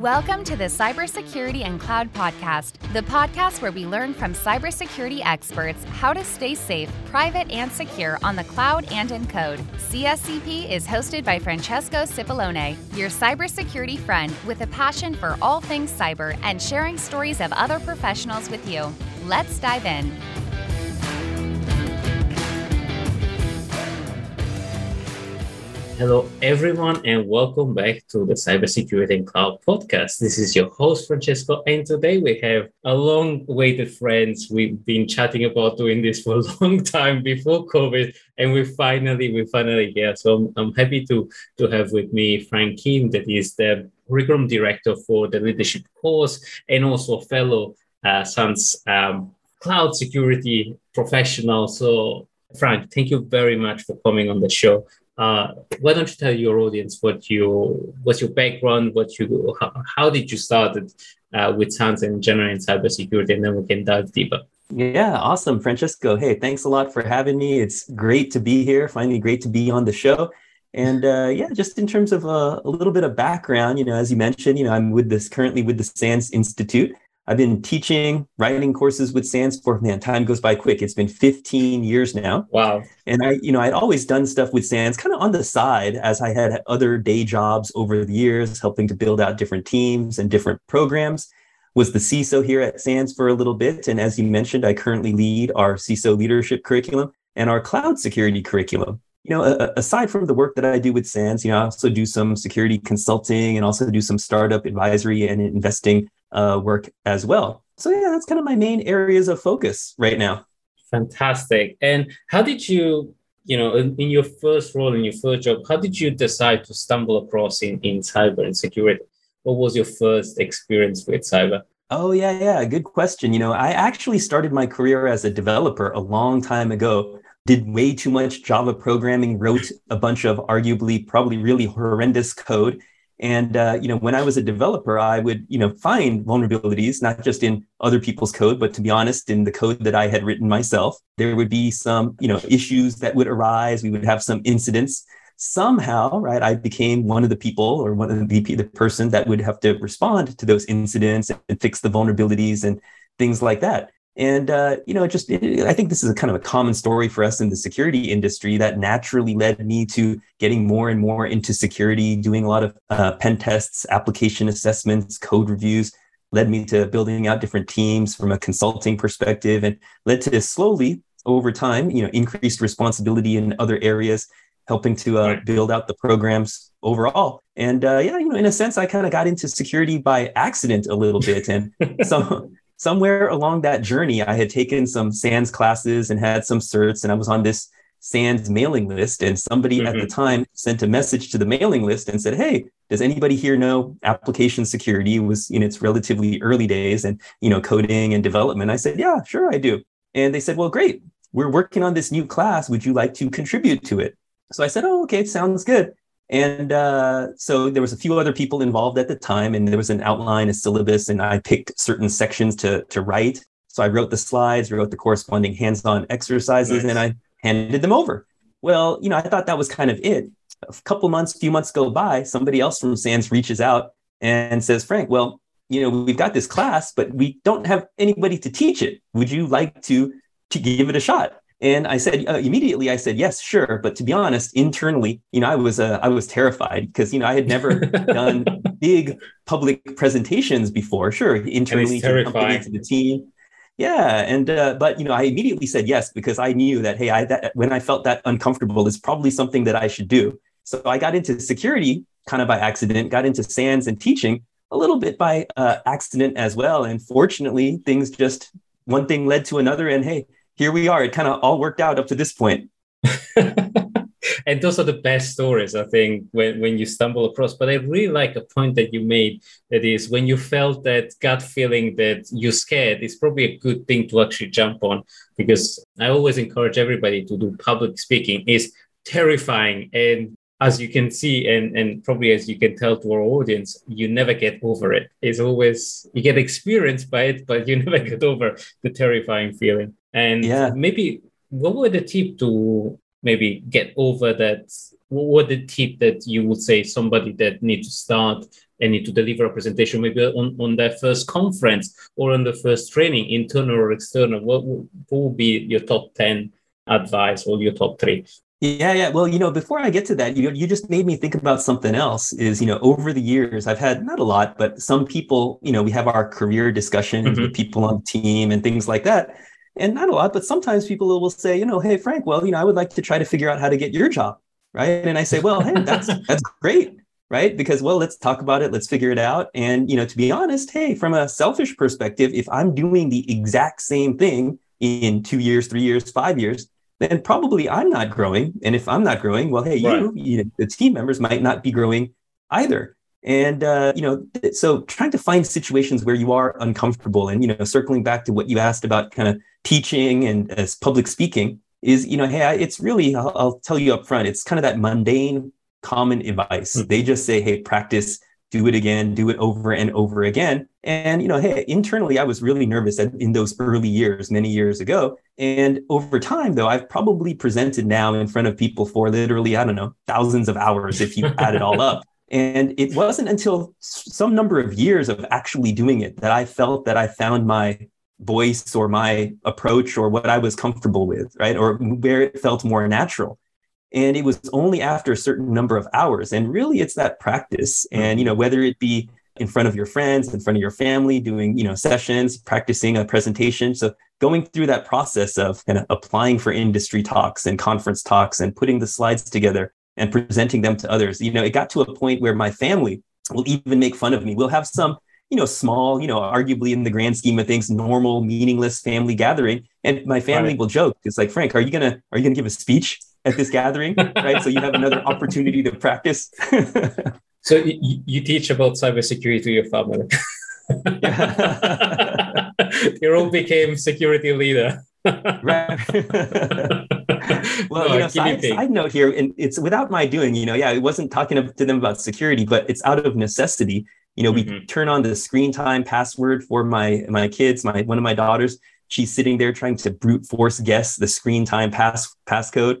Welcome to the Cybersecurity and Cloud Podcast, the podcast where we learn from cybersecurity experts how to stay safe, private, and secure on the cloud and in code. CSCP is hosted by Francesco Cipollone, your cybersecurity friend with a passion for all things cyber and sharing stories of other professionals with you. Let's dive in. Hello, everyone, and welcome back to the Cybersecurity and Cloud podcast. This is your host, Francesco, and today we have a long awaited friends. We've been chatting about doing this for a long time before COVID, and we finally, we finally here. So I'm, I'm happy to, to have with me Frank Kim, that is the curriculum director for the leadership course and also fellow uh, SANS um, cloud security professional. So Frank, thank you very much for coming on the show. Uh, why don't you tell your audience what you what's your background, what you how, how did you start uh, with SANS and general in cybersecurity, and then we can dive deeper. Yeah, awesome, Francesco. Hey, thanks a lot for having me. It's great to be here. Finally, great to be on the show. And uh, yeah, just in terms of uh, a little bit of background, you know, as you mentioned, you know, I'm with this currently with the SANS Institute. I've been teaching, writing courses with SANS for man, time goes by quick. It's been 15 years now. Wow. And I, you know, I'd always done stuff with SANS kind of on the side as I had other day jobs over the years, helping to build out different teams and different programs. Was the CISO here at SANS for a little bit. And as you mentioned, I currently lead our CISO leadership curriculum and our cloud security curriculum. You know, aside from the work that I do with SANS, you know, I also do some security consulting and also do some startup advisory and investing uh, work as well. So yeah, that's kind of my main areas of focus right now. Fantastic. And how did you, you know, in, in your first role in your first job, how did you decide to stumble across in, in cyber and security? What was your first experience with cyber? Oh yeah, yeah, good question. You know, I actually started my career as a developer a long time ago. Did way too much Java programming, wrote a bunch of arguably probably really horrendous code, and uh, you know, when I was a developer, I would you know find vulnerabilities not just in other people's code, but to be honest, in the code that I had written myself. There would be some you know issues that would arise. We would have some incidents. Somehow, right, I became one of the people or one of the the person that would have to respond to those incidents and fix the vulnerabilities and things like that. And uh, you know, just it, I think this is a kind of a common story for us in the security industry that naturally led me to getting more and more into security, doing a lot of uh, pen tests, application assessments, code reviews. Led me to building out different teams from a consulting perspective, and led to slowly over time, you know, increased responsibility in other areas, helping to uh, right. build out the programs overall. And uh, yeah, you know, in a sense, I kind of got into security by accident a little bit, and some somewhere along that journey, I had taken some SANS classes and had some certs, and I was on this SANS mailing list. And somebody mm-hmm. at the mm-hmm. time sent a message to the mailing list and said, Hey, does anybody here know application security was in its relatively early days and, you know, coding and development? I said, Yeah, sure, I do. And they said, Well, great. We're working on this new class. Would you like to contribute to it? So I said, Oh, okay, sounds good. And uh, so there was a few other people involved at the time, and there was an outline, a syllabus, and I picked certain sections to to write. So I wrote the slides, wrote the corresponding hands-on exercises, nice. and I handed them over. Well, you know, I thought that was kind of it. A couple months, few months go by, somebody else from SANS reaches out and says, Frank, well, you know, we've got this class, but we don't have anybody to teach it. Would you like to, to give it a shot? And I said uh, immediately, I said yes, sure. But to be honest, internally, you know, I was uh, I was terrified because you know I had never done big public presentations before. Sure, internally to the company, to the team, yeah. And uh, but you know, I immediately said yes because I knew that hey, I that, when I felt that uncomfortable is probably something that I should do. So I got into security kind of by accident, got into SANS and teaching a little bit by uh, accident as well. And fortunately, things just one thing led to another, and hey here we are. It kind of all worked out up to this point. and those are the best stories, I think, when, when you stumble across. But I really like a point that you made that is when you felt that gut feeling that you're scared, it's probably a good thing to actually jump on because I always encourage everybody to do public speaking is terrifying and as you can see and, and probably as you can tell to our audience you never get over it it's always you get experienced by it but you never get over the terrifying feeling and yeah. maybe what would the tip to maybe get over that what were the tip that you would say somebody that needs to start and need to deliver a presentation maybe on, on their first conference or on the first training, internal or external? What, what would be your top 10 advice or your top three? Yeah, yeah. Well, you know, before I get to that, you you just made me think about something else. Is you know, over the years, I've had not a lot, but some people, you know, we have our career discussions mm-hmm. with people on the team and things like that, and not a lot, but sometimes people will say, you know, hey Frank, well, you know, I would like to try to figure out how to get your job, right? And I say, well, hey, that's that's great, right? Because well, let's talk about it, let's figure it out, and you know, to be honest, hey, from a selfish perspective, if I'm doing the exact same thing in two years, three years, five years then probably I'm not growing. And if I'm not growing, well, hey, right. you, you know, the team members might not be growing either. And uh, you know, so trying to find situations where you are uncomfortable, and you know, circling back to what you asked about kind of teaching and as public speaking is, you know, hey, it's really, I'll, I'll tell you up front, it's kind of that mundane, common advice. Mm-hmm. They just say, hey, practice do it again, do it over and over again. And, you know, hey, internally, I was really nervous in those early years, many years ago. And over time, though, I've probably presented now in front of people for literally, I don't know, thousands of hours if you add it all up. And it wasn't until some number of years of actually doing it that I felt that I found my voice or my approach or what I was comfortable with, right? Or where it felt more natural. And it was only after a certain number of hours. And really it's that practice. Hmm. And you know whether it be in front of your friends in front of your family doing you know sessions practicing a presentation. So going through that process of kind of applying for industry talks and conference talks and putting the slides together and presenting them to others you know it got to a point where my family will even make fun of me we'll have some you know small you know arguably in the grand scheme of things normal meaningless family gathering and my family right. will joke it's like frank are you gonna are you gonna give a speech at this gathering, right? So you have another opportunity to practice. so you, you teach about cybersecurity to your family. you all became security leader. Right. well, no, you know, side, side, note here, and it's without my doing, you know, yeah, it wasn't talking to them about security, but it's out of necessity. You know, mm-hmm. we turn on the screen time password for my my kids, my one of my daughters. She's sitting there trying to brute force guess the screen time pass passcode.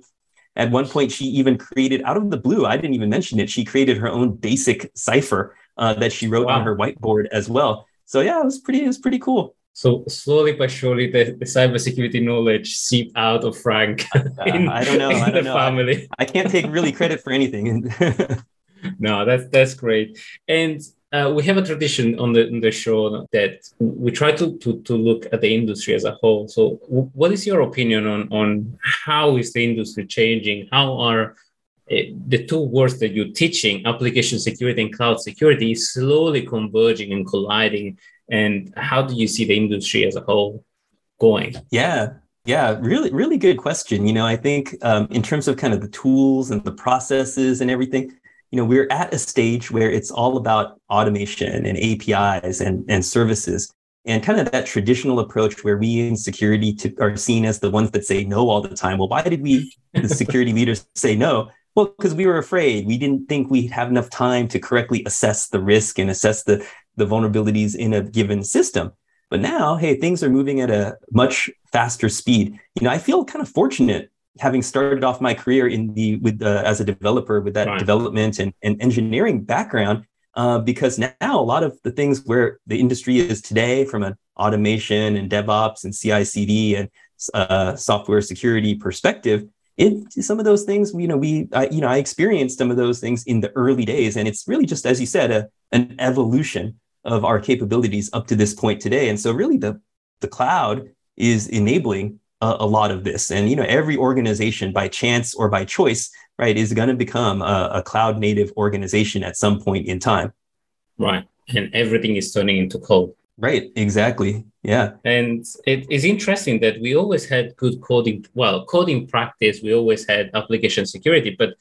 At one point, she even created out of the blue. I didn't even mention it. She created her own basic cipher uh, that she wrote wow. on her whiteboard as well. So yeah, it was pretty. It was pretty cool. So slowly but surely, the, the cybersecurity knowledge seep out of Frank. in, uh, I don't know. I don't know. Family. I, I can't take really credit for anything. no, that's that's great. And uh, we have a tradition on the, on the show that we try to, to, to look at the industry as a whole. So, w- what is your opinion on, on how is the industry changing? How are uh, the two words that you're teaching, application security and cloud security, is slowly converging and colliding? And how do you see the industry as a whole going? Yeah, yeah, really, really good question. You know, I think um, in terms of kind of the tools and the processes and everything, you know, we're at a stage where it's all about automation and APIs and, and services. And kind of that traditional approach where we in security to, are seen as the ones that say no all the time. Well, why did we, the security leaders, say no? Well, because we were afraid. We didn't think we'd have enough time to correctly assess the risk and assess the, the vulnerabilities in a given system. But now, hey, things are moving at a much faster speed. You know, I feel kind of fortunate having started off my career in the with uh, as a developer with that right. development and, and engineering background uh, because now a lot of the things where the industry is today from an automation and devops and ci-cd and uh, software security perspective it some of those things you know we I, you know i experienced some of those things in the early days and it's really just as you said a, an evolution of our capabilities up to this point today and so really the the cloud is enabling a, a, lot of this. And you know, every organization, by chance or by choice, right, is going to become a, a cloud native organization at some point in time. Right, and everything is turning into code. Right, exactly. Yeah. And it is interesting that we always had good coding, well, coding practice, we always had application security, but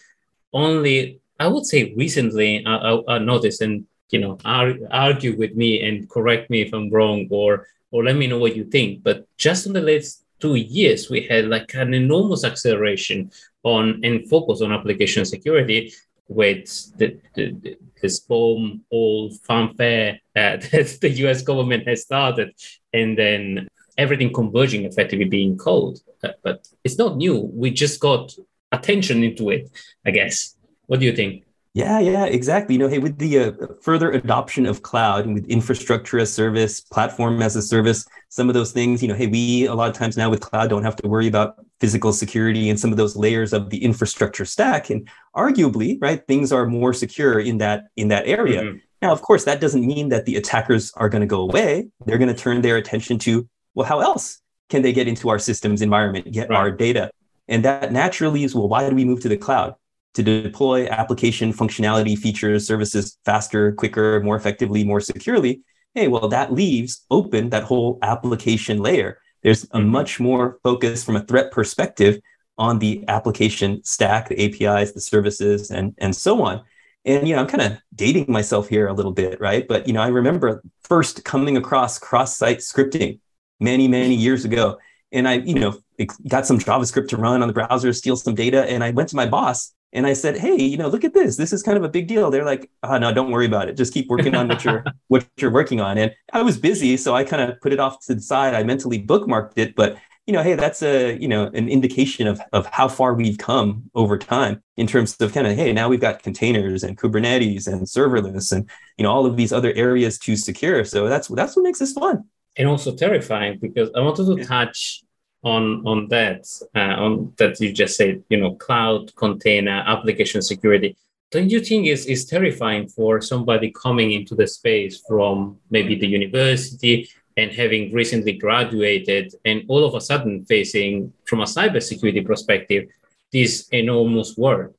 only, I would say recently, I, I, I noticed and, you know, ar- argue with me and correct me if I'm wrong or, or let me know what you think. But just in the last two years, we had like an enormous acceleration on and focus on application security with the, the, the SBOM all fanfare uh, that the US government has started, and then everything converging effectively being. Uh, but it's not new. We just got attention into it, I guess. What do you think? Yeah, yeah, exactly. You know, hey, with the uh, further adoption of cloud and with infrastructure as service, platform as a service, some of those things, you know, hey, we a lot of times now with cloud don't have to worry about physical security and some of those layers of the infrastructure stack. And arguably, right, things are more secure in that in that area. Mm-hmm. Now, of course, that doesn't mean that the attackers are going to go away. They're going to turn their attention to, well, how else can they get into our systems environment, get right. our data? And that naturally is, well, why do we move to the cloud? to deploy application functionality, features, services faster, quicker, more effectively, more securely, hey, well, that leaves open that whole application layer. There's a much more focus from a threat perspective on the application stack, the APIs, the services, and, and so on. And you know, I'm kind of dating myself here a little bit, right? But you know, I remember first coming across cross-site scripting many, many years ago. And I, you know, got some JavaScript to run on the browser, steal some data. And I went to my boss and I said, "Hey, you know, look at this. This is kind of a big deal." They're like, "Oh no, don't worry about it. Just keep working on what you're what you're working on." And I was busy, so I kind of put it off to the side. I mentally bookmarked it, but you know, hey, that's a you know an indication of of how far we've come over time in terms of kind of hey, now we've got containers and Kubernetes and serverless and you know all of these other areas to secure. So that's that's what makes this fun and also terrifying because I wanted to touch on on that uh, on that you just said you know cloud container application security. Don't you think is is terrifying for somebody coming into the space from maybe the university and having recently graduated and all of a sudden facing from a cybersecurity perspective this enormous world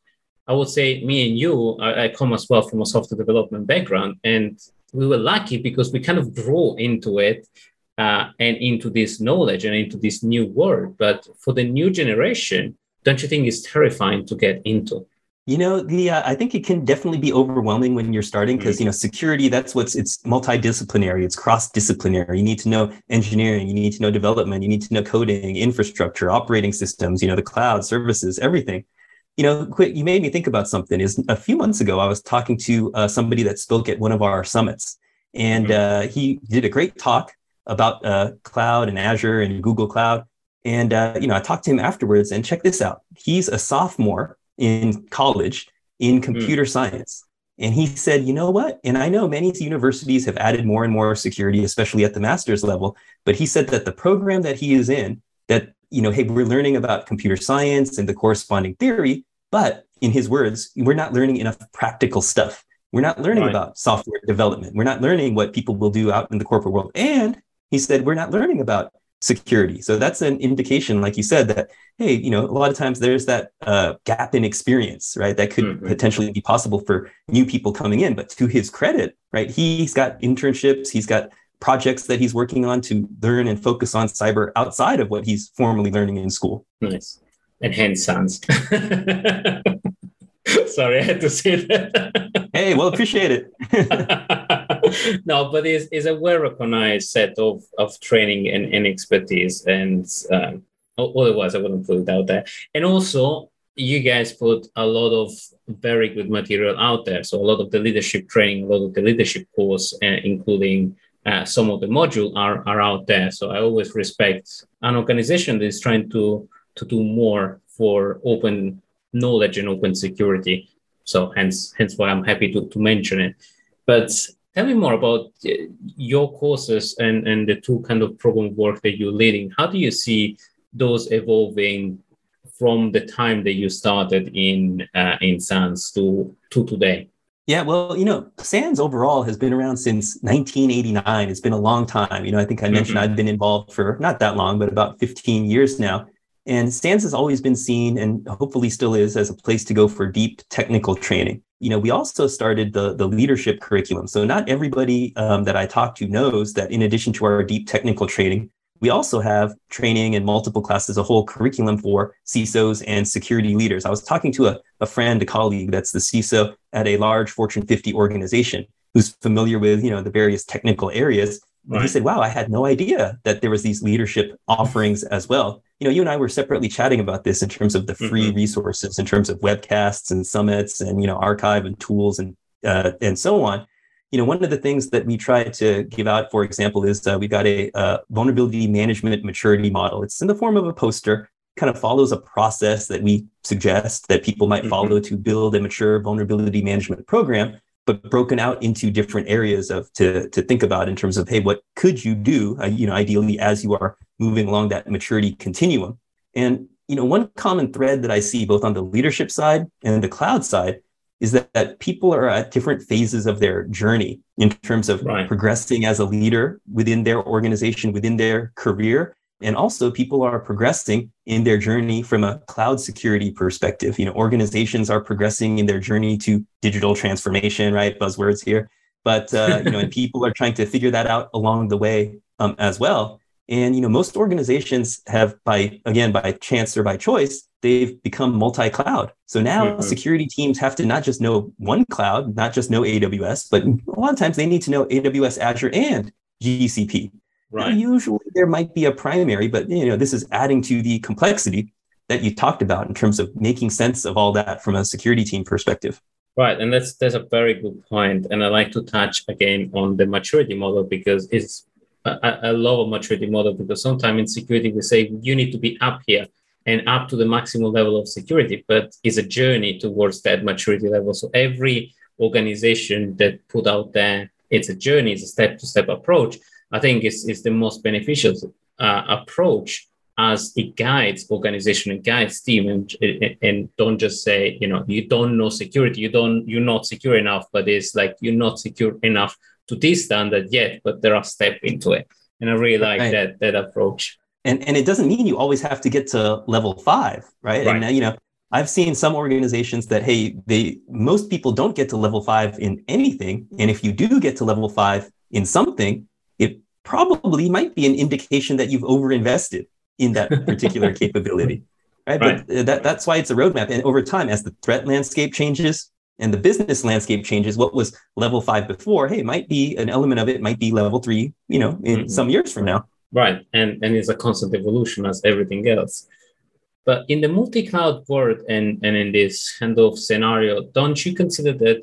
i would say me and you I, I come as well from a software development background and we were lucky because we kind of grew into it uh, and into this knowledge and into this new world. But for the new generation, don't you think it's terrifying to get into? You know, the uh, I think it can definitely be overwhelming when you're starting because you know security. That's what's it's multidisciplinary. It's cross-disciplinary. You need to know engineering. You need to know development. You need to know coding, infrastructure, operating systems. You know, the cloud services, everything. You know, quick. You made me think about something. Is a few months ago I was talking to uh, somebody that spoke at one of our summits, and mm-hmm. uh, he did a great talk about uh, cloud and Azure and Google Cloud. And uh, you know, I talked to him afterwards, and check this out. He's a sophomore in college in hmm. computer mm. science. And he said, you know what? And I know many universities have added more and more security, especially at the master's level. But he said that the program that he is in, that, you know, hey, we're learning about computer science and the corresponding theory. But in his words, we're not learning enough practical stuff. We're not learning right. about software development. We're not learning what people will do out in the corporate world. And he said, we're not learning about security. So that's an indication, like you said, that, hey, you know, a lot of times there's that uh, gap in experience, right? That could mm-hmm. potentially be possible for new people coming in. But to his credit, right, he's got internships, he's got projects that he's working on to learn and focus on cyber outside of what he's formally learning in school. Nice. And hence SANS. Sorry, I had to say that. hey, well, appreciate it. no, but it's, it's a well recognized set of, of training and, and expertise. And um, otherwise, I wouldn't put it out there. And also, you guys put a lot of very good material out there. So, a lot of the leadership training, a lot of the leadership course, uh, including uh, some of the module are, are out there. So, I always respect an organization that is trying to, to do more for open knowledge and open security. So hence, hence why I'm happy to, to mention it. But tell me more about uh, your courses and, and the two kind of program work that you're leading. How do you see those evolving from the time that you started in uh, in SANS to to today? Yeah, well, you know, SANS overall has been around since 1989. It's been a long time. You know, I think I mentioned mm-hmm. I've been involved for not that long, but about 15 years now. And SANS has always been seen and hopefully still is as a place to go for deep technical training. You know, we also started the, the leadership curriculum. So not everybody um, that I talk to knows that in addition to our deep technical training, we also have training and multiple classes, a whole curriculum for CISOs and security leaders. I was talking to a, a friend, a colleague that's the CISO at a large Fortune 50 organization who's familiar with, you know, the various technical areas. And he said, wow, I had no idea that there was these leadership offerings as well. You know, you and I were separately chatting about this in terms of the free mm-hmm. resources, in terms of webcasts and summits and, you know, archive and tools and, uh, and so on. You know, one of the things that we try to give out, for example, is uh, we've got a uh, vulnerability management maturity model. It's in the form of a poster. kind of follows a process that we suggest that people might mm-hmm. follow to build a mature vulnerability management program but broken out into different areas of to, to think about in terms of hey what could you do uh, you know ideally as you are moving along that maturity continuum. And you know one common thread that i see both on the leadership side and the cloud side is that, that people are at different phases of their journey in terms of right. progressing as a leader within their organization within their career. And also people are progressing in their journey from a cloud security perspective. You know organizations are progressing in their journey to digital transformation right? Buzzwords here. But uh, you know and people are trying to figure that out along the way um, as well and you know most organizations have by again by chance or by choice they've become multi-cloud so now mm-hmm. security teams have to not just know one cloud not just know aws but a lot of times they need to know aws azure and gcp Right. usually there might be a primary, but you know, this is adding to the complexity that you talked about in terms of making sense of all that from a security team perspective. Right, and that's that's a very good point. And I like to touch again on the maturity model because it's I, I love a maturity model because sometimes in security we say you need to be up here and up to the maximum level of security, but it's a journey towards that maturity level. So every organization that put out there, it's a journey, it's a step-to-step approach. I think it's, is the most beneficial uh, approach as it guides organization and guides team and, and don't just say you know you don't know security you don't you're not secure enough but it's like you're not secure enough to this standard yet but there are steps into it and i really like right. that that approach and and it doesn't mean you always have to get to level five right, right. and you know I've seen some organizations that, hey, they most people don't get to level five in anything. And if you do get to level five in something, it probably might be an indication that you've overinvested in that particular capability. Right? right? But that, that's why it's a roadmap. And over time, as the threat landscape changes and the business landscape changes, what was level five before, hey, might be an element of it might be level three, you know, in mm-hmm. some years from now. Right. And and it's a constant evolution as everything else. But in the multi-cloud world and, and in this handoff scenario, don't you consider that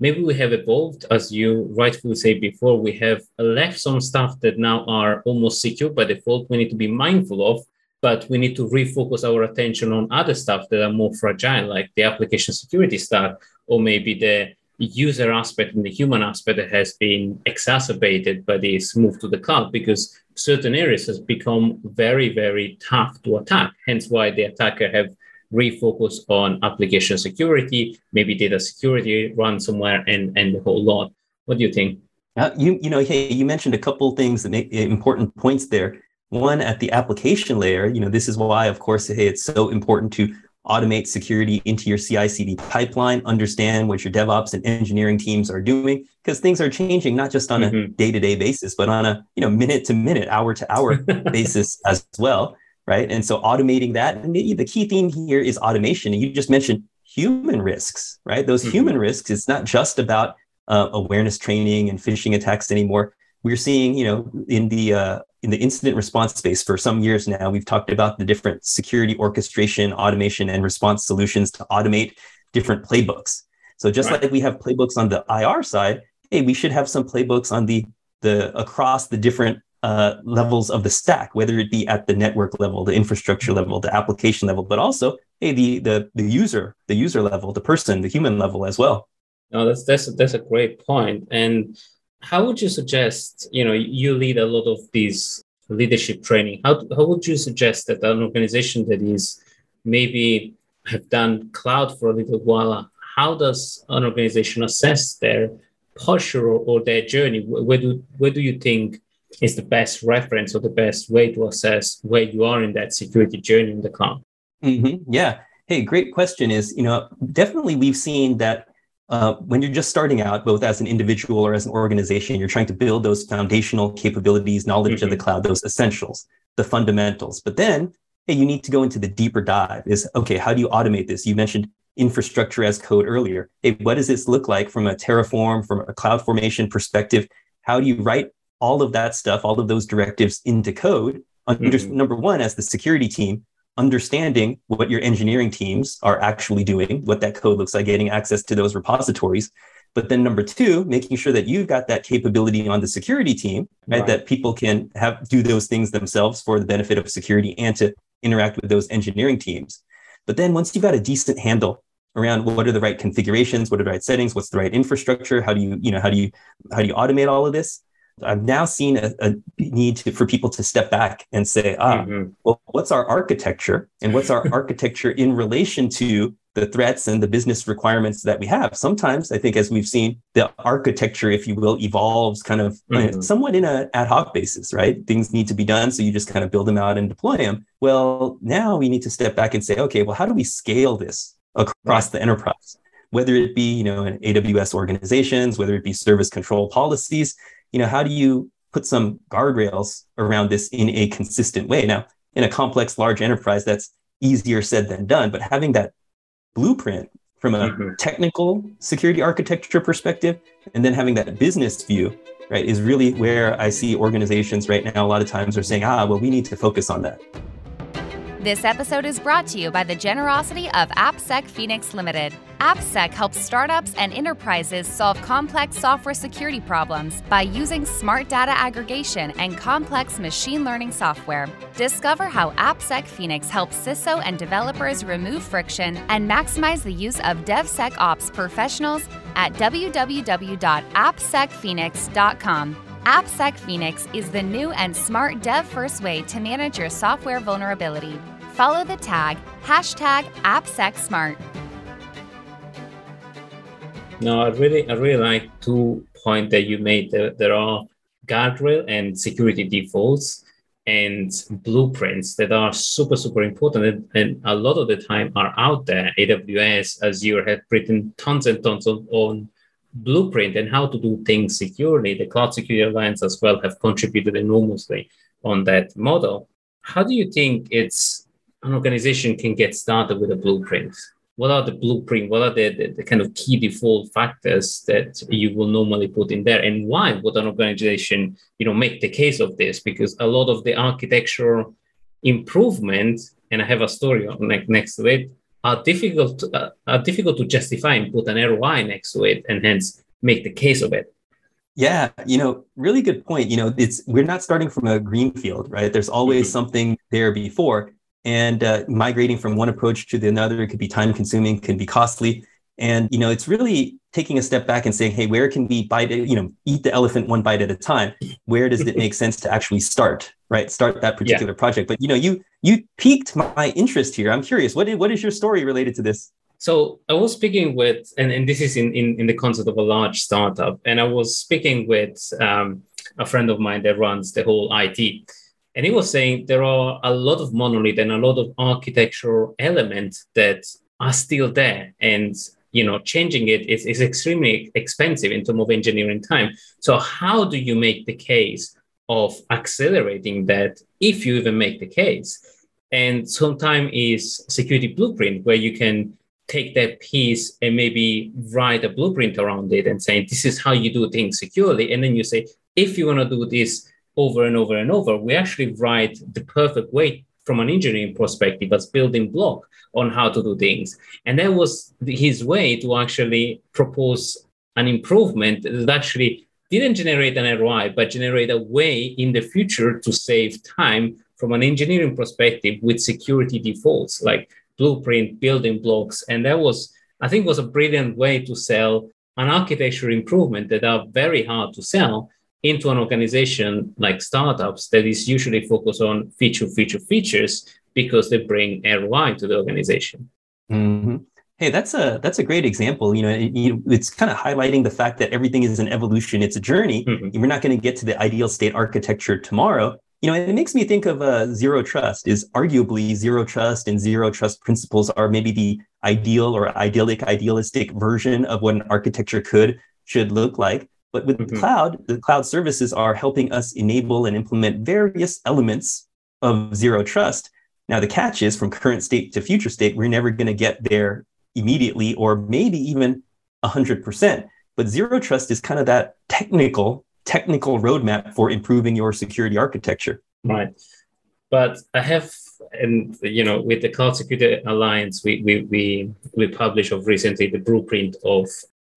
maybe we have evolved, as you rightfully say before, we have left some stuff that now are almost secure by default. We need to be mindful of, but we need to refocus our attention on other stuff that are more fragile, like the application security stack, or maybe the user aspect and the human aspect that has been exacerbated by this move to the cloud because certain areas has become very, very tough to attack. Hence why the attacker have refocused on application security, maybe data security, ransomware, and and the whole lot. What do you think? Uh, you you know, hey, you mentioned a couple things that make important points there. One at the application layer, you know, this is why, of course, hey, it's so important to automate security into your CI/CD pipeline, understand what your DevOps and engineering teams are doing, because things are changing not just on mm-hmm. a day-to-day basis, but on a you know minute to minute, hour to hour basis as well right? And so automating that, and the, the key theme here is automation. And you just mentioned human risks, right? Those mm-hmm. human risks, it's not just about uh, awareness training and phishing attacks anymore. We're seeing, you know, in the uh, in the incident response space for some years now, we've talked about the different security orchestration, automation, and response solutions to automate different playbooks. So just right. like we have playbooks on the IR side, hey, we should have some playbooks on the the across the different uh, levels of the stack, whether it be at the network level, the infrastructure level, the application level, but also hey, the the the user, the user level, the person, the human level as well. No, that's that's that's a great. And how would you suggest? You know, you lead a lot of these leadership training. How how would you suggest that an organization that is maybe have done cloud for a little while, how does an organization assess their posture or, or their journey? Where do where do you think is the best reference or the best way to assess where you are in that security journey in the cloud? Mm-hmm. Yeah. Hey, great question. Is you know definitely we've seen that uh, when you're just starting out, both as an individual or as an organization, you're trying to build those foundational capabilities, knowledge mm-hmm. of the mm-hmm. cloud, those essentials, the fundamentals. But then, hey, you need to go into the deeper dive. Is okay, how do you automate this? You mentioned infrastructure as code earlier. Hey, what does this look like from a Terraform, from a CloudFormation perspective? How do you write all of that stuff, all of those directives into code. Mm-hmm. Number one, as the security team, understanding what your engineering teams are actually doing, what that code looks like, getting access to those repositories. But then number two, making sure that you've got that capability on the security team, right? right? That people can have do those things themselves for the benefit of security and to interact with those engineering teams. But then once you've got a decent handle around what are the right configurations, what are the right settings, what's the right infrastructure, how do you, you know, how do you how do you automate all of this? I've now seen a, a need to, for people to step back and say, ah, mm-hmm. well, what's our architecture and what's our architecture in relation to the threats and the business requirements that we have. Sometimes I think, as we've seen, the architecture, if you will, evolves kind of uh, mm-hmm. somewhat in an ad hoc basis, right? Things need to be done. So you just kind of build them out and deploy them. Well, now we need to step back and say, okay, well, how do we scale this across the enterprise? Whether it be, you know, in AWS organizations, whether it be service control policies, you know, how do you put some guardrails around this in a consistent way? Now, in a complex, large enterprise, that's easier said than done, but having that blueprint from a mm-hmm. technical security architecture perspective and then having that business view right is really where i see organizations right now a lot of times are saying ah well we need to focus on that this episode is brought to you by the generosity of AppSec Phoenix Limited. AppSec helps startups and enterprises solve complex software security problems by using smart data aggregation and complex machine learning software. Discover how AppSec Phoenix helps CISO and developers remove friction and maximize the use of DevSecOps professionals at www.appsecphoenix.com. AppSec Phoenix is the new and smart dev first way to manage your software vulnerability. Follow the tag hashtag AppSecSmart. No, I really, I really like two point that you made. There, there are guardrail and security defaults and blueprints that are super, super important. And, and, a lot of the time are out there. AWS, Azure have written tons and tons on, on blueprint and how to do things securely. The Cloud Security Alliance as well have contributed enormously on that model. How do you think it's an organization can get started with a blueprint? What are the blueprint? What are the, the, the kind of key default factors that you will normally put in there? And why would an organization, you know, make the case of this? Because a lot of the architectural improvement, and I have a story on, next to it, are difficult uh, are difficult to justify and put an ROI next to it, and hence make the case of it. Yeah, you know, really good point. You know, it's we're not starting from a green field, right? There's always mm-hmm. something there before, and uh, migrating from one approach to the another it could be time consuming, can be costly, and you know, it's really taking a step back and saying, hey, where can we bite it? You know, eat the elephant one bite at a time. Where does it make sense to actually start? Right, start that particular yeah. project. But you know, you you piqued my interest here. I'm curious. What is, what is your story related to this? So I was speaking with, and, and this is in, in, in the concept of a large startup, and I was speaking with um, a friend of mine that runs the whole IT. And he was saying there are a lot of monolith and a lot of architectural elements that are still there. And you know, changing it is, is extremely expensive in terms of engineering time. So how do you make the case of accelerating that if you even make the case. And sometimes is security blueprint where you can take that piece and maybe write a blueprint around it and saying this is how you do things securely. And then you say, if you want to do this over and over and over, we actually write the perfect way from an engineering perspective as building block on how to do things. And that was his way to actually propose an improvement that actually didn't generate an ROI, but generate a way in the future to save time from an engineering perspective with security defaults like blueprint, building blocks. And that was, I think, was a brilliant way to sell an architecture improvement that are very hard to sell into an organization like startups that is usually focused on feature, feature, features because they bring ROI to the organization. Mm-hmm. Hey, that's a that's a great example. You know, it, it's kind of highlighting the fact that everything is an evolution; it's a journey. Mm-hmm. We're not going to get to the ideal state architecture tomorrow. You know, it makes me think of uh, zero trust. Is arguably zero trust and zero trust principles are maybe the ideal or idyllic, idealistic version of what an architecture could should look like. But with mm-hmm. the cloud, the cloud services are helping us enable and implement various elements of zero trust. Now, the catch is from current state to future state, we're never going to get there immediately or maybe even 100%. But zero trust is kind of that technical technical roadmap for improving your security architecture. Right. But I have, and you know, with the Cloud Security Alliance, we we we, we published of recently the blueprint of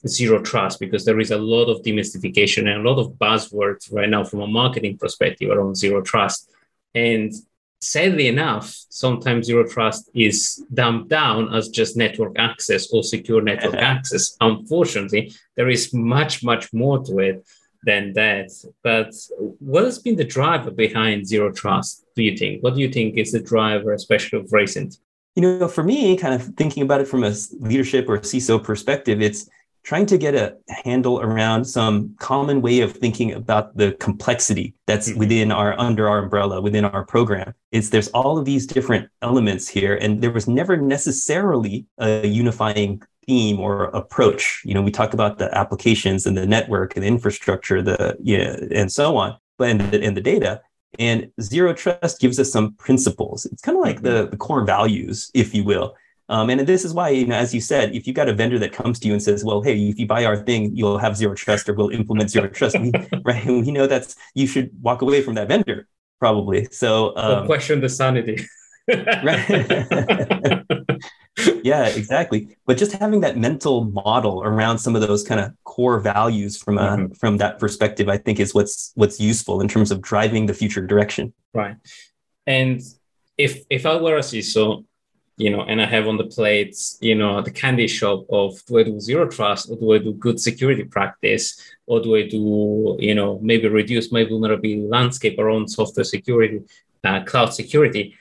zero trust because there is a lot of demystification and a lot of buzzwords right now from a marketing perspective around zero trust. And sadly enough, sometimes zero trust is dumped down as just network access or secure network access. Unfortunately, there is much, much more to it than that. But what has been the driver behind zero trust, do you think? What do you think is the driver, especially of recent? You know, for me, kind of thinking about it from a leadership or CISO perspective, it's trying to get a handle around some common way of thinking about the complexity that's mm-hmm. within our under our umbrella within our program it's there's all of these different elements here and there was never necessarily a unifying theme or approach you know we talk about the applications and the network and the infrastructure the yeah and so on but and the, and the data and zero trust gives us some principles it's kind of like mm-hmm. the, the core values if you will um, and this is why, you know, as you said, if you've got a vendor that comes to you and says, "Well, hey, if you buy our thing, you'll have zero trust, or we'll implement zero trust," we, right? We know that's you should walk away from that vendor probably. So um, question the sanity. right. yeah, exactly. But just having that mental model around some of those kind of core values from a, mm-hmm. from that perspective, I think is what's what's useful in terms of driving the future direction. Right. And if if I were a CISO, you know, and I have on the plates, you know, the candy shop of do I do zero trust or do I do good security practice or do I do, you know, maybe reduce my vulnerability landscape around software security, uh, cloud security.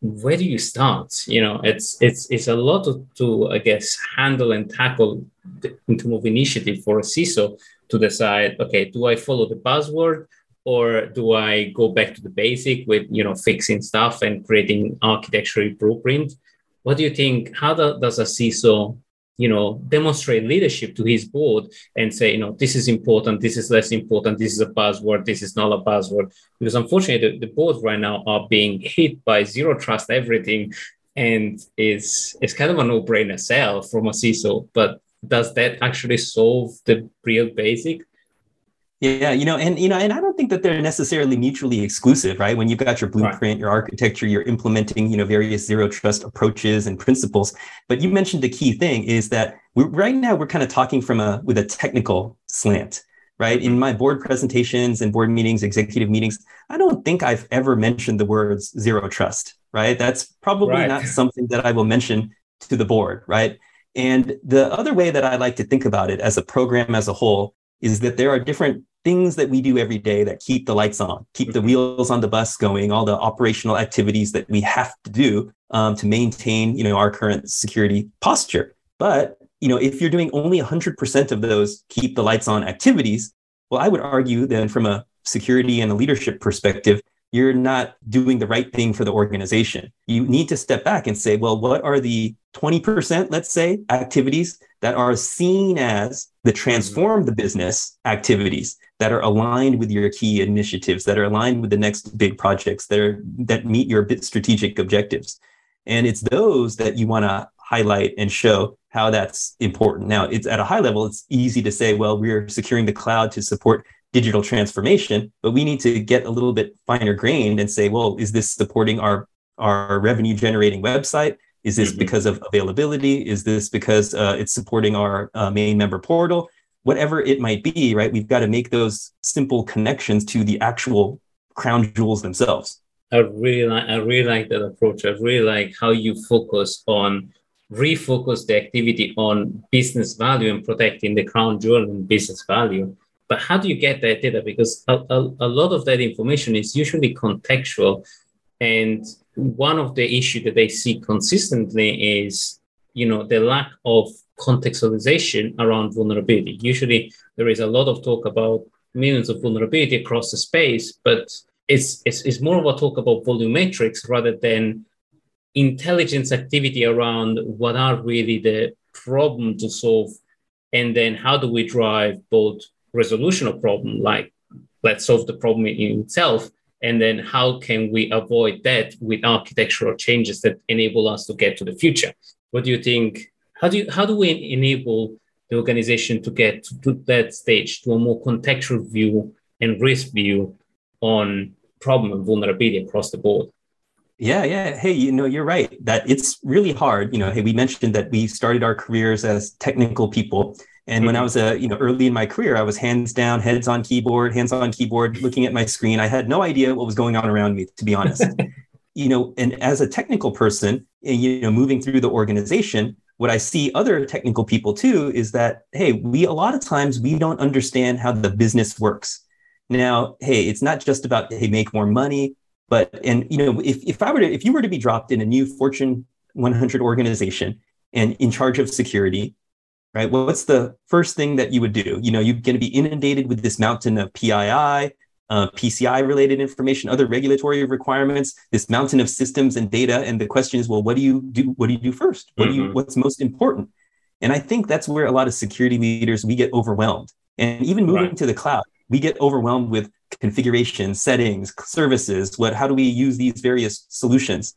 Where do you start? You know, it's it's it's a lot to, to I guess handle and tackle in terms of initiative for a CISO to decide, okay, do I follow the buzzword or do I go back to the basic with you know fixing stuff and creating architectural blueprint? What do you think? How do, does a CISO you know demonstrate leadership to his board and say you know this is important this is less important this is a buzzword this is not a buzzword because unfortunately the, the boards right now are being hit by zero trust everything and is it's kind of a no-brainer sell from a CISO but does that actually solve the real basic yeah, you know, and you know, and I don't think that they're necessarily mutually exclusive, right? When you've got your blueprint, right. your architecture, you're implementing, you know, various zero trust approaches and principles. But you mentioned the key thing is that we right now we're kind of talking from a with a technical slant, right? In my board presentations and board meetings, executive meetings, I don't think I've ever mentioned the words zero trust, right? That's probably right. not something that I will mention to the board, right? And the other way that I like to think about it as a program as a whole is that there are different things that we do every day that keep the lights on, keep the mm-hmm. wheels on the bus going, all the operational activities that we have to do um, to maintain, you know, our current security posture. But you know, if you're doing only 100% of those keep the lights on activities, well, I would argue then from a security and a leadership perspective, you're not doing the right thing for the organization. You need to step back and say, well, what are the 20%, let's say, activities that are seen as the transform the business activities that are aligned with your key initiatives, that are aligned with the next big projects that are that meet your strategic objectives. And it's those that you want to highlight and show how that's important. Now, it's at a high level, it's easy to say, well, we're securing the cloud to support digital transformation, but we need to get a little bit finer grained and say, well, is this supporting our our revenue generating website? Is this mm-hmm. because of availability? Is this because uh, it's supporting our uh, main member portal? Whatever it might be, right? We've got to make those simple connections to the actual crown jewels themselves. I really like I really like that approach. I really like how you focus on refocus the activity on business value and protecting the crown jewel and business value but how do you get that data? Because a, a, a lot of that information is usually contextual. And one of the issues that they see consistently is, you know, the lack of contextualization around vulnerability. Usually there is a lot of talk about millions of vulnerability across the space, but it's, it's, it's more of a talk about volumetrics rather than intelligence activity around what are really the problem to solve and then how do we drive both resolution of problem, like let's solve the problem in itself, and then how can we avoid that with architectural changes that enable us to get to the future? What do you think? How do you, how do we enable the organization to get to that stage to a more contextual view and risk view on problem and vulnerability across the board? Yeah, yeah. Hey, you know, you're right that it's really hard. You know, hey, we mentioned that we started our careers as technical people And mm-hmm. when I mm-hmm. was a, you know, early in my career, I was hands down, heads on keyboard, hands on keyboard, looking at my screen. I had no idea what was going on around me, to be honest. you know, and as a technical person, you know, moving through the organization, what I see other technical people too is that, hey, we a lot of times we don't understand how the business works. Now, hey, it's not just about hey, make more money, but and you know, if if I were to if you were to be dropped in a new Fortune 100 organization and in charge of security, right? What's the first thing that you would do? You know, you're going to be inundated with this mountain of PII, uh, PCI related information, other regulatory requirements, this mountain of systems and data. And the question is, well, what do you do? What do you do first? What mm-hmm. do you, mm-hmm. what's most important? And I think that's where a lot of security leaders, we get overwhelmed. And even moving right. to the cloud, we get overwhelmed with configuration, settings, services, what, how do we use these various solutions?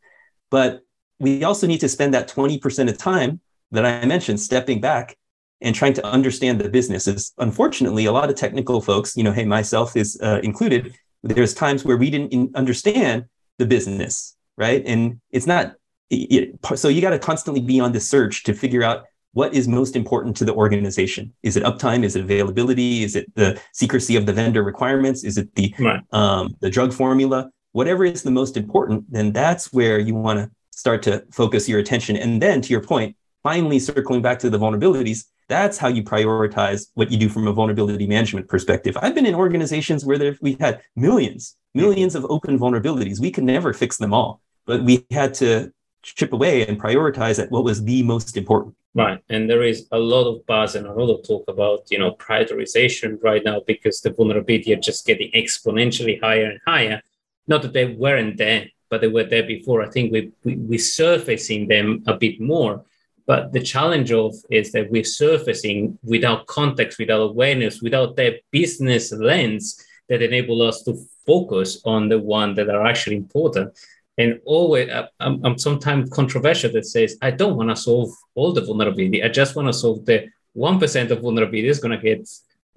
But we also need to spend that 20% of time that I mentioned stepping back and trying to understand the business is unfortunately a lot of technical folks you know hey myself is uh, included there's times where we didn't understand the business right? And it's not it, so you got to constantly be on the search to figure out what is most important to the organization. Is it uptime? Is it availability? Is it the secrecy of the vendor requirements? Is it the right. um, the drug formula? Whatever is the most important then that's where you want to start to focus your attention. And then to your point finally circling back to the vulnerabilities that's how you prioritize what you do from a vulnerability management perspective. I've been in organizations where we've had millions, millions of open vulnerabilities. We could never fix them all, but we had to chip away and prioritize at what was the most important. Right. And there is a lot of buzz and a lot of talk about, you know, prioritization right now because the vulnerability are just getting exponentially higher and higher. Not that they weren't there, but they were there before. I think we, we, we're surfacing them a bit more. But the challenge of is that we're surfacing without context, without awareness, without that business lens that enable us to focus on the one that are actually important. And always, I'm, I'm sometimes controversial that says, I don't want to solve all the vulnerability. I just want to solve the 1% of vulnerability is going to get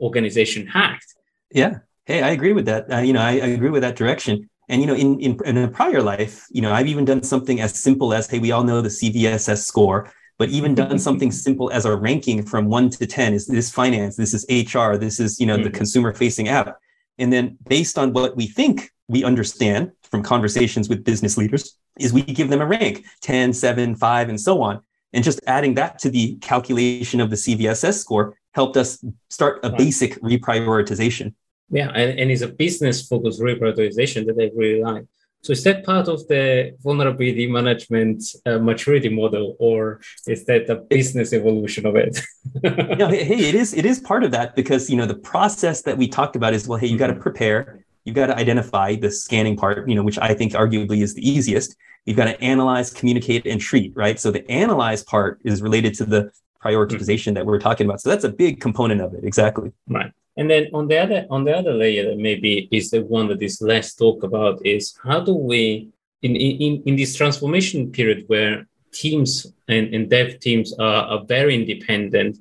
organization hacked. Yeah. Hey, I agree with that. Uh, you know, I, I agree with that direction. And you know, in, in in a prior life, you know, I've even done something as simple as, hey, we all know the CVSS score but even done something simple as a ranking from one to 10 is this finance, this is HR, this is, you know, mm-hmm. the consumer facing app. And then based on what we think we understand from conversations with business leaders is we give them a rank 10, 7, 5, and so on. And just adding that to the calculation of the CVSS score helped us start a basic reprioritization. Yeah, and, and it's a business focused reprioritization that I really like. So is that part of the vulnerability management uh, maturity model, or is that the business evolution of it? no, hey, it is. It is part of that because you know the process that we talked about is well, hey, you got to mm-hmm. prepare, you've got to identify the scanning part, you know, which I think arguably is the easiest. You've got to analyze, communicate, and treat, right? So the analyze part is related to the prioritization mm-hmm. that we're talking about. So that's a big component of it. Exactly. Right. And then on the other on the other layer that maybe is the one that is less talked about is how do we in in, in this transformation period where teams and, and dev teams are, are very independent,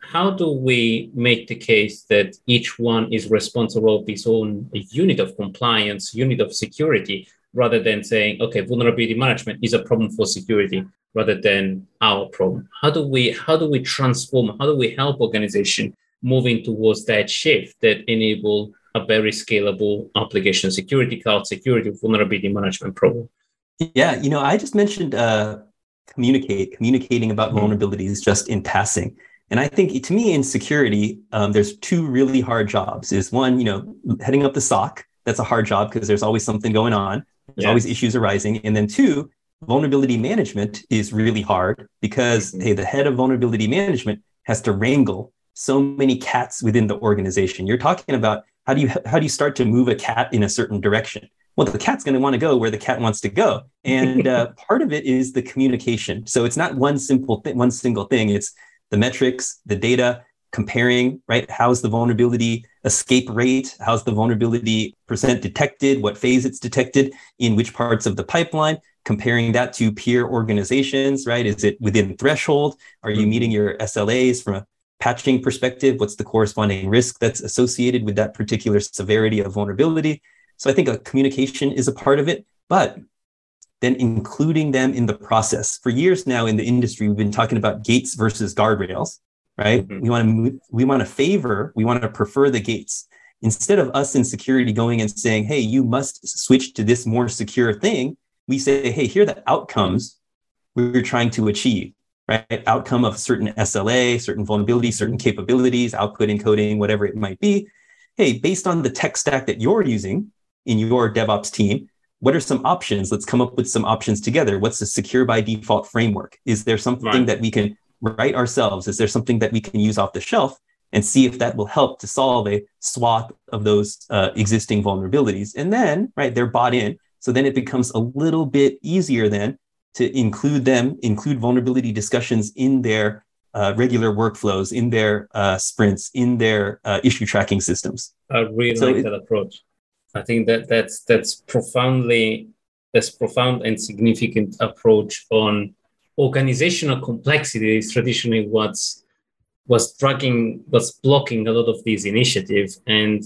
how do we make the case that each one is responsible of its own unit of compliance, unit of security, rather than saying, okay, vulnerability management is a problem for security rather than our problem? How do we how do we transform? How do we help organization moving towards that shift that enable a very scalable application security, cloud security, vulnerability management problem. Yeah, you know, I just mentioned uh, communicate, communicating about mm-hmm. vulnerabilities just in passing. And I think to me in security, um, there's two really hard jobs. Is one, you know, heading up the SOC. That's a hard job because there's always something going on. There's always issues arising. And then two, vulnerability management is really hard because mm-hmm. hey, the head of vulnerability management has to wrangle so many cats within the organization. You're talking about how do you how do you start to move a cat in a certain direction? Well, the cat's going to want to go where the cat wants to go, and uh, part of it is the communication. So it's not one simple thing, one single thing. It's the metrics, the data, comparing. Right? How's the vulnerability escape rate? How's the vulnerability percent detected? What phase it's detected in which parts of the pipeline? Comparing that to peer organizations. Right? Is it within threshold? Are you meeting your SLAs from a patching perspective, what's the corresponding risk that's associated with that particular severity of vulnerability. So I think a communication is a part of it, but then including them in the process. For years now in the industry, we've been talking about gates versus guardrails. right? Mm-hmm. We want to we want to favor, we want to prefer the gates instead of us in security going and saying, "Hey, you must switch to this more secure thing." We say, "Hey, here are the outcomes we're trying to achieve." Right? Outcome of certain SLA, certain vulnerabilities, certain capabilities, output encoding, whatever it might be. Hey, based on the tech stack that you're using in your DevOps team, what are some options? Let's come up with some options together. What's the secure by default framework? Is there something right. that we can write ourselves? Is there something that we can use off the shelf and see if that will help to solve a swath of those uh, existing vulnerabilities? And then, right, they're bought in. So then it becomes a little bit easier then to include them, include vulnerability discussions in their uh, regular workflows, in their uh, sprints, in their uh, issue tracking systems. I really so like it, that approach. I think that that's that's profoundly that's profound and significant approach on organizational complexity is traditionally what's was dragging was blocking a lot of these initiatives and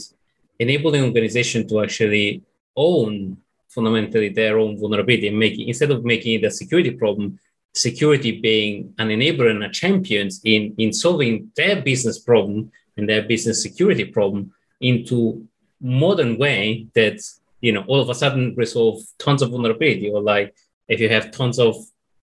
enabling organization to actually own fundamentally their own vulnerability and making instead of making it a security problem security being an enabler and a champion in in solving their business problem and their business security problem into modern way that you know all of a sudden resolve tons of vulnerability or like if you have tons of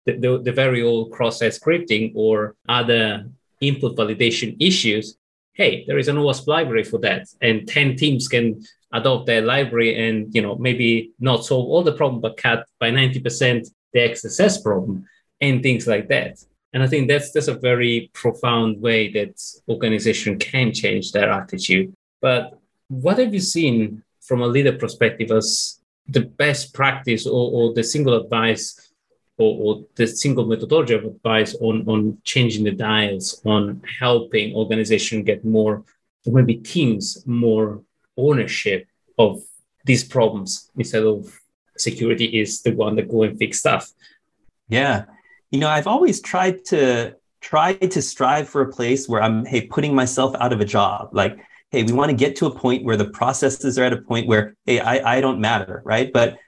the, the, the very old cross-site scripting or other input validation issues hey there is an OWASP library for that and 10 teams can adopt their library and you know maybe not solve all the problem but cut by 90% the xss problem and things like that. And i think that's that's a very profound way that organization can change their attitude. But what have you seen from a leader perspective as the best practice or, or the single advice or, or, the single methodology of advice on, on changing the dials, on helping organization get more, maybe teams, more ownership of these problems instead of security is the one that go and fix stuff. Yeah. You know, I've always tried to try to strive for a place where I'm, hey, putting myself out of a job. Like hey, we want to get to a point where the processes are at a point where, hey, I, I don't matter, right? But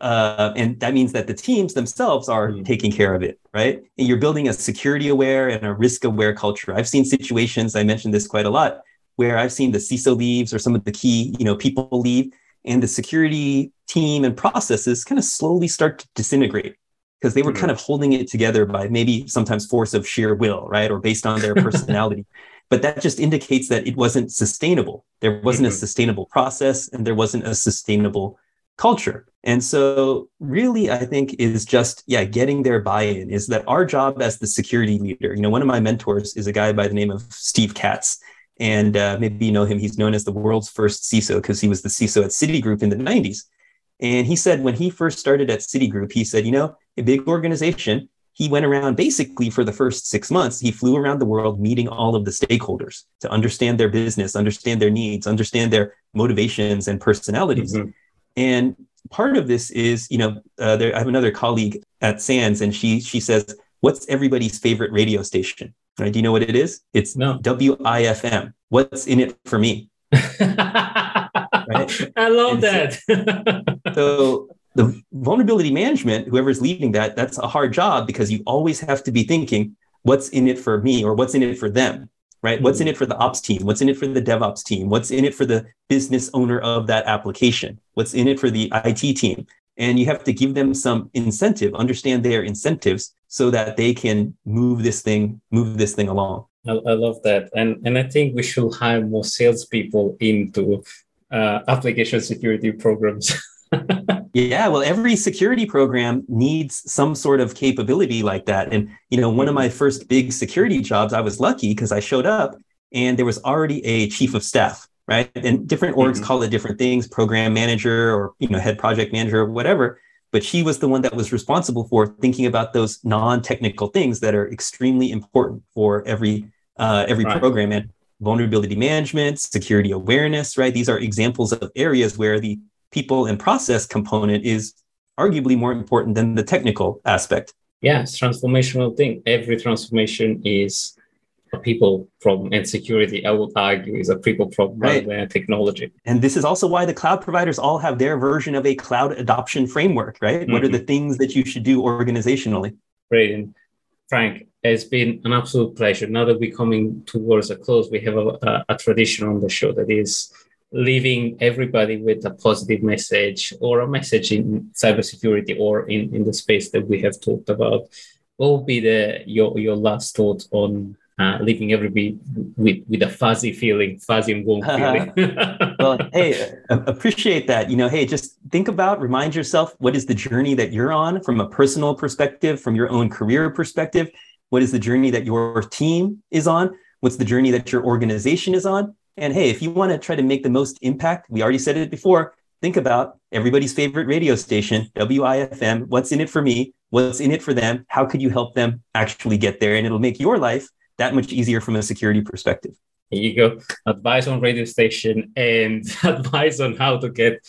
uh, and that means that the teams themselves are mm-hmm. taking care of it, right? And you're building a security aware and a risk aware culture. I've seen situations, I mentioned this quite a lot, where I've seen the CISO leaves or some of the key, you know, people leave, and the security team and processes kind of slowly start to disintegrate because they were mm-hmm. kind of holding it together by maybe sometimes force of sheer will, right? Or based on their personality but that just indicates that it wasn't sustainable. There wasn't mm-hmm. a sustainable process and there wasn't a sustainable culture. And so, really, I think is just, yeah, getting their buy in is that our job as the security leader. You know, one of my mentors is a guy by the name of Steve Katz. And uh, maybe you know him. He's known as the world's first CISO because he was the CISO at Citigroup in the 90s. And he said when he first started at Citigroup, he said, you know, a big organization, he went around basically for the first six months, he flew around the world meeting all of the stakeholders to understand their business, understand their needs, understand their motivations and personalities. Mm-hmm. And part of this is, you know, uh, there, I have another colleague at SANS, and she she says, "What's everybody's favorite radio station?" Right? Do you know what it is? It's no. WIFM. What's in it for me? right? I love and that. so, so the vulnerability management, whoever's leading that, that's a hard job because you always have to be thinking, what's in it for me or what's in it for them, right? Mm-hmm. What's in it for the ops team? What's in it for the DevOps team? What's in it for the business owner of that application? What's in it for the IT team? And you have to give them some incentive, understand their incentives so that they can move this thing, move this thing along. I, I love that. And, and I think we should hire more salespeople into uh, application security programs. yeah, well, every security program needs some sort of capability like that. And, you know, one of my first big security jobs, I was lucky because I showed up and there was already a chief of staff, right? And different orgs mm-hmm. call it different things, program manager or, you know, head project manager or whatever. But she was the one that was responsible for thinking about those non-technical things that are extremely important for every uh, every right. program and vulnerability management, security awareness, right? These are examples of areas where the people and process component is arguably more important than the technical aspect. Yeah, it's transformational thing. Every transformation is people problem and security, I would argue, is a people problem right. rather than technology. And this is also why the cloud providers all have their version of a cloud adoption framework, right? Mm-hmm. What are the mm-hmm. things that you should do organizationally? Right. Frank, it's been an absolute pleasure. Now that we're coming towards a close, we have a, a, a tradition on the show that is leaving everybody with a positive message or a message in cybersecurity or in, in the space that we have talked about. What will be the your your last thought on uh, leaving everybody with, with a fuzzy feeling, fuzzy and warm feeling. well, hey, appreciate that. You know, hey, just think about, remind yourself what is the journey that you're on from a personal perspective, from your own career perspective. What is the journey that your team is on? What's the journey that your organization is on? And hey, if you want to try to make the most impact, we already said it before, think about everybody's favorite radio station, WIFM. What's in it for me? What's in it for them? How could you help them actually get there? And it'll make your life that much easier from a security perspective. Here you go. Advice on radio station and advice on how to get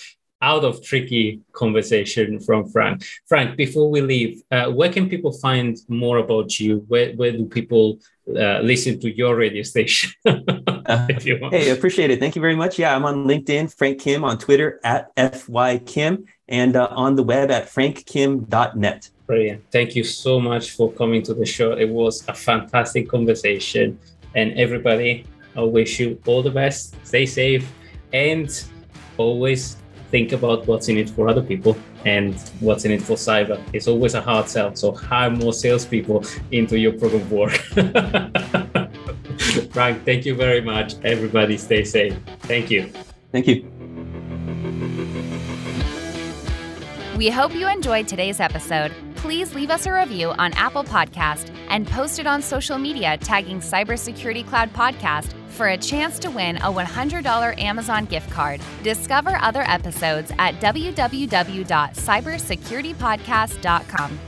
out of tricky conversation from Frank. Frank, before we leave, uh, where can people find more about you? Where, where do people uh, listen to your radio station? if you want. Hey, appreciate it. Thank you very much. Yeah, I'm on LinkedIn, Frank Kim, on Twitter at FY Kim, and uh, on the web at frankkim.net. Brilliant. Thank you so much for coming to the show. It was a fantastic conversation. And everybody, I wish you all the best. Stay safe and always think about what's in it for other people and what's in it for cyber. It's always a hard sell. So hire more salespeople into your program work. Frank, thank you very much. Everybody stay safe. Thank you. Thank you. We hope you enjoyed today's episode please leave us a review on Apple Podcast and post it on social media tagging Cybersecurity Cloud Podcast for a chance to win a $100 Amazon gift card. Discover other episodes at www.cybersecuritypodcast.com.